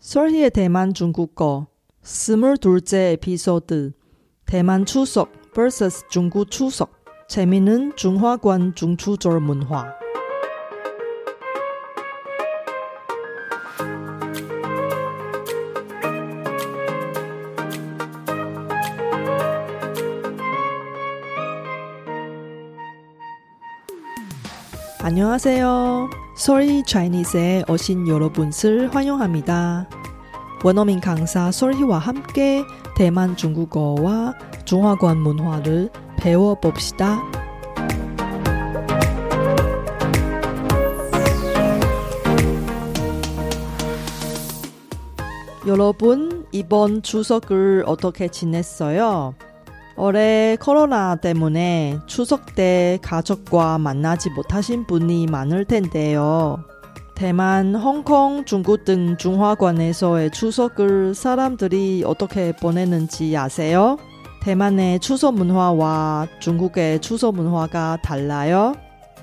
설희의 대만 중국어 스물둘째 에피소드 대만 추석 vs 중국 추석 재미있는 중화권 중추절 문화 안녕하세요. 솔희 차이니스에 오신 여러분을 환영합니다. 원어민 강사 솔희와 함께 대만 중국어와 중화권 문화를 배워봅시다. 여러분, 이번 추석을 어떻게 지냈어요? 올해 코로나 때문에 추석 때 가족과 만나지 못하신 분이 많을 텐데요. 대만, 홍콩, 중국 등 중화권에서의 추석을 사람들이 어떻게 보내는지 아세요? 대만의 추석 문화와 중국의 추석 문화가 달라요?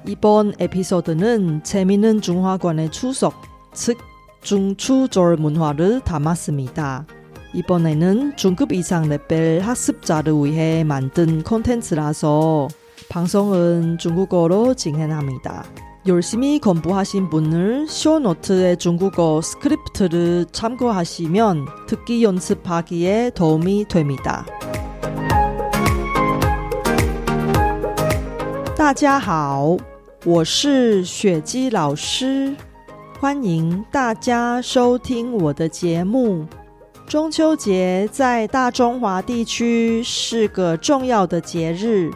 이번 에피소드는 재미있는 중화권의 추석, 즉 중추절 문화를 담았습니다. 이번에는 중급 이상 레벨 학습자를 위해 만든 콘텐츠라서 방송은 중국어로 진행합니다. 열심히 공부하신 분을 쇼노트의 중국어 스크립트를 참고하시면 듣기 연습하기에 도움이 됩니다. 大家好，我是雪姬老师，欢迎大家收听我的节目。 中秋节在大中华地区是个重要的节日，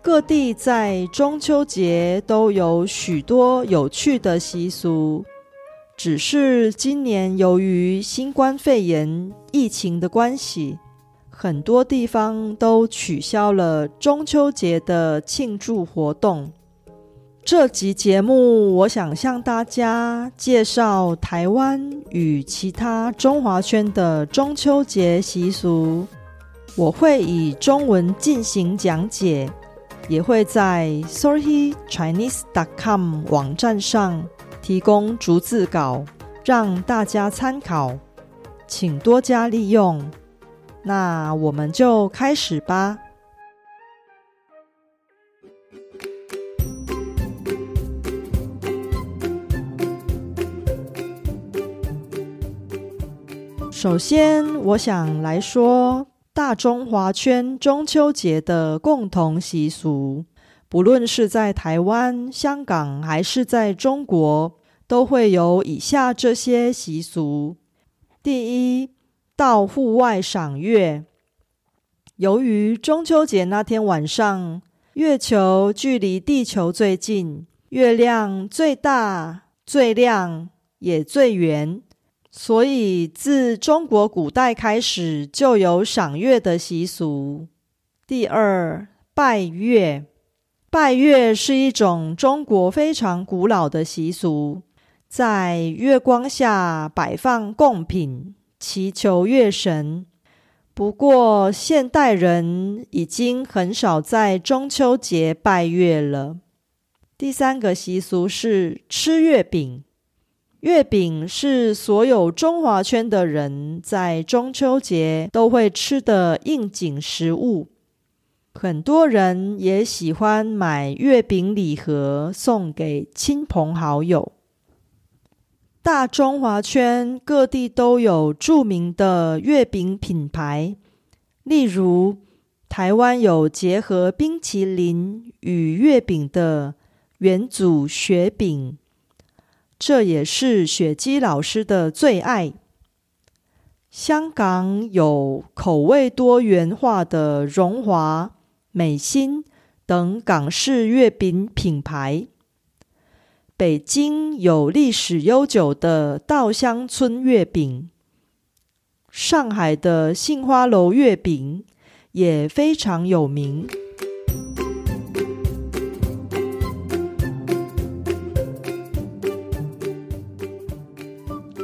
各地在中秋节都有许多有趣的习俗。只是今年由于新冠肺炎疫情的关系，很多地方都取消了中秋节的庆祝活动。这集节目，我想向大家介绍台湾与其他中华圈的中秋节习俗。我会以中文进行讲解，也会在 sorrychinese.com 网站上提供逐字稿，让大家参考，请多加利用。那我们就开始吧。首先，我想来说大中华圈中秋节的共同习俗。不论是在台湾、香港还是在中国，都会有以下这些习俗：第一，到户外赏月。由于中秋节那天晚上，月球距离地球最近，月亮最大、最亮，也最圆。所以，自中国古代开始就有赏月的习俗。第二，拜月。拜月是一种中国非常古老的习俗，在月光下摆放贡品，祈求月神。不过，现代人已经很少在中秋节拜月了。第三个习俗是吃月饼。月饼是所有中华圈的人在中秋节都会吃的应景食物，很多人也喜欢买月饼礼盒送给亲朋好友。大中华圈各地都有著名的月饼品牌，例如台湾有结合冰淇淋与月饼的元祖雪饼。这也是雪姬老师的最爱。香港有口味多元化的荣华、美心等港式月饼品牌。北京有历史悠久的稻香村月饼。上海的杏花楼月饼也非常有名。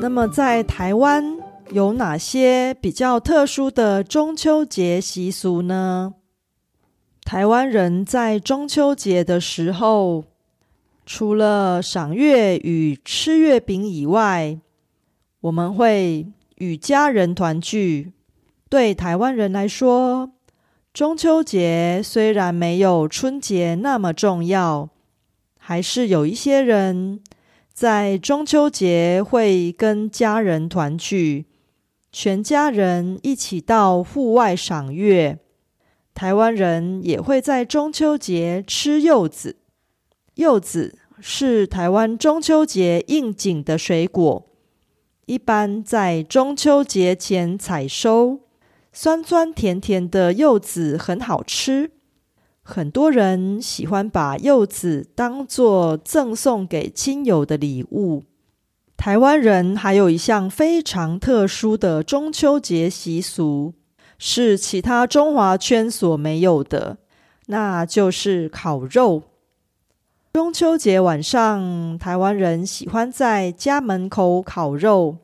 那么，在台湾有哪些比较特殊的中秋节习俗呢？台湾人在中秋节的时候，除了赏月与吃月饼以外，我们会与家人团聚。对台湾人来说，中秋节虽然没有春节那么重要，还是有一些人在中秋节会跟家人团聚，全家人一起到户外赏月。台湾人也会在中秋节吃柚子，柚子是台湾中秋节应景的水果。一般在中秋节前采收，酸酸甜甜的柚子很好吃，很多人喜欢把柚子当做赠送给亲友的礼物。台湾人还有一项非常特殊的中秋节习俗，是其他中华圈所没有的，那就是烤肉。中秋节晚上，台湾人喜欢在家门口烤肉。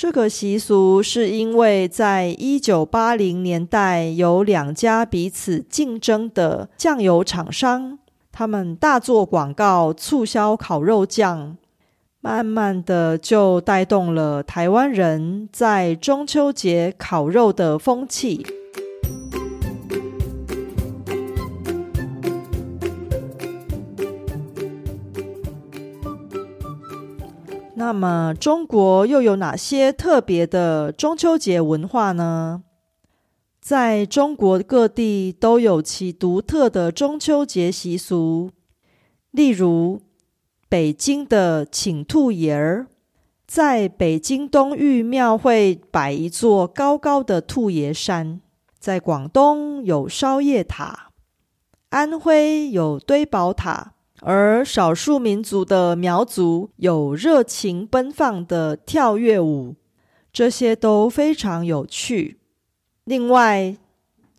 这个习俗是因为在一九八零年代，有两家彼此竞争的酱油厂商，他们大做广告促销烤肉酱，慢慢的就带动了台湾人在中秋节烤肉的风气。那么，中国又有哪些特别的中秋节文化呢？在中国各地都有其独特的中秋节习俗。例如，北京的请兔爷儿，在北京东御庙会摆一座高高的兔爷山；在广东有烧夜塔，安徽有堆宝塔。而少数民族的苗族有热情奔放的跳跃舞，这些都非常有趣。另外，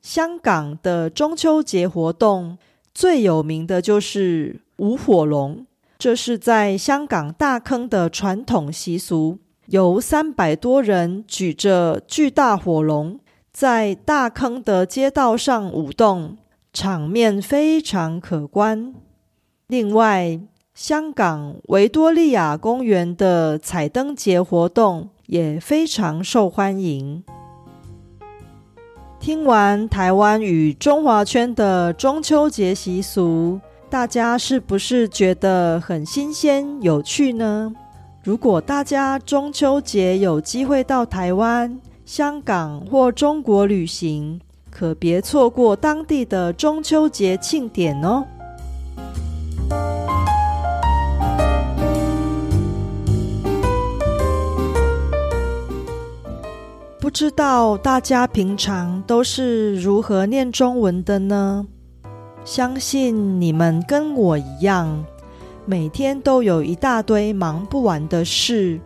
香港的中秋节活动最有名的就是舞火龙，这是在香港大坑的传统习俗，由三百多人举着巨大火龙，在大坑的街道上舞动，场面非常可观。另外，香港维多利亚公园的彩灯节活动也非常受欢迎。听完台湾与中华圈的中秋节习俗，大家是不是觉得很新鲜有趣呢？如果大家中秋节有机会到台湾、香港或中国旅行，可别错过当地的中秋节庆典哦！不知道大家平常都是如何念中文的呢？相信你们跟我一样，每天都有一大堆忙不完的事。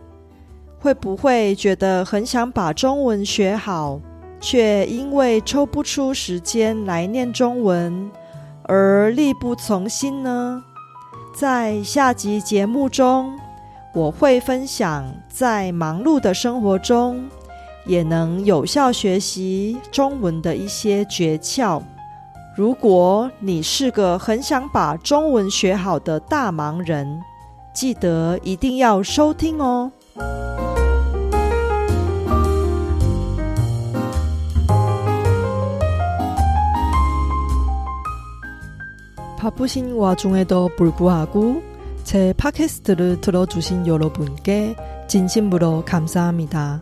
会不会觉得很想把中文学好，却因为抽不出时间来念中文而力不从心呢？在下集节目中，我会分享在忙碌的生活中。也能有效学习中文的一些诀窍。如果你是个很想把中文学好的大忙人，记得一定要收听哦。바쁘신와중에도불구하고제팟캐스트를들어주신여러분께진심으로감사합니다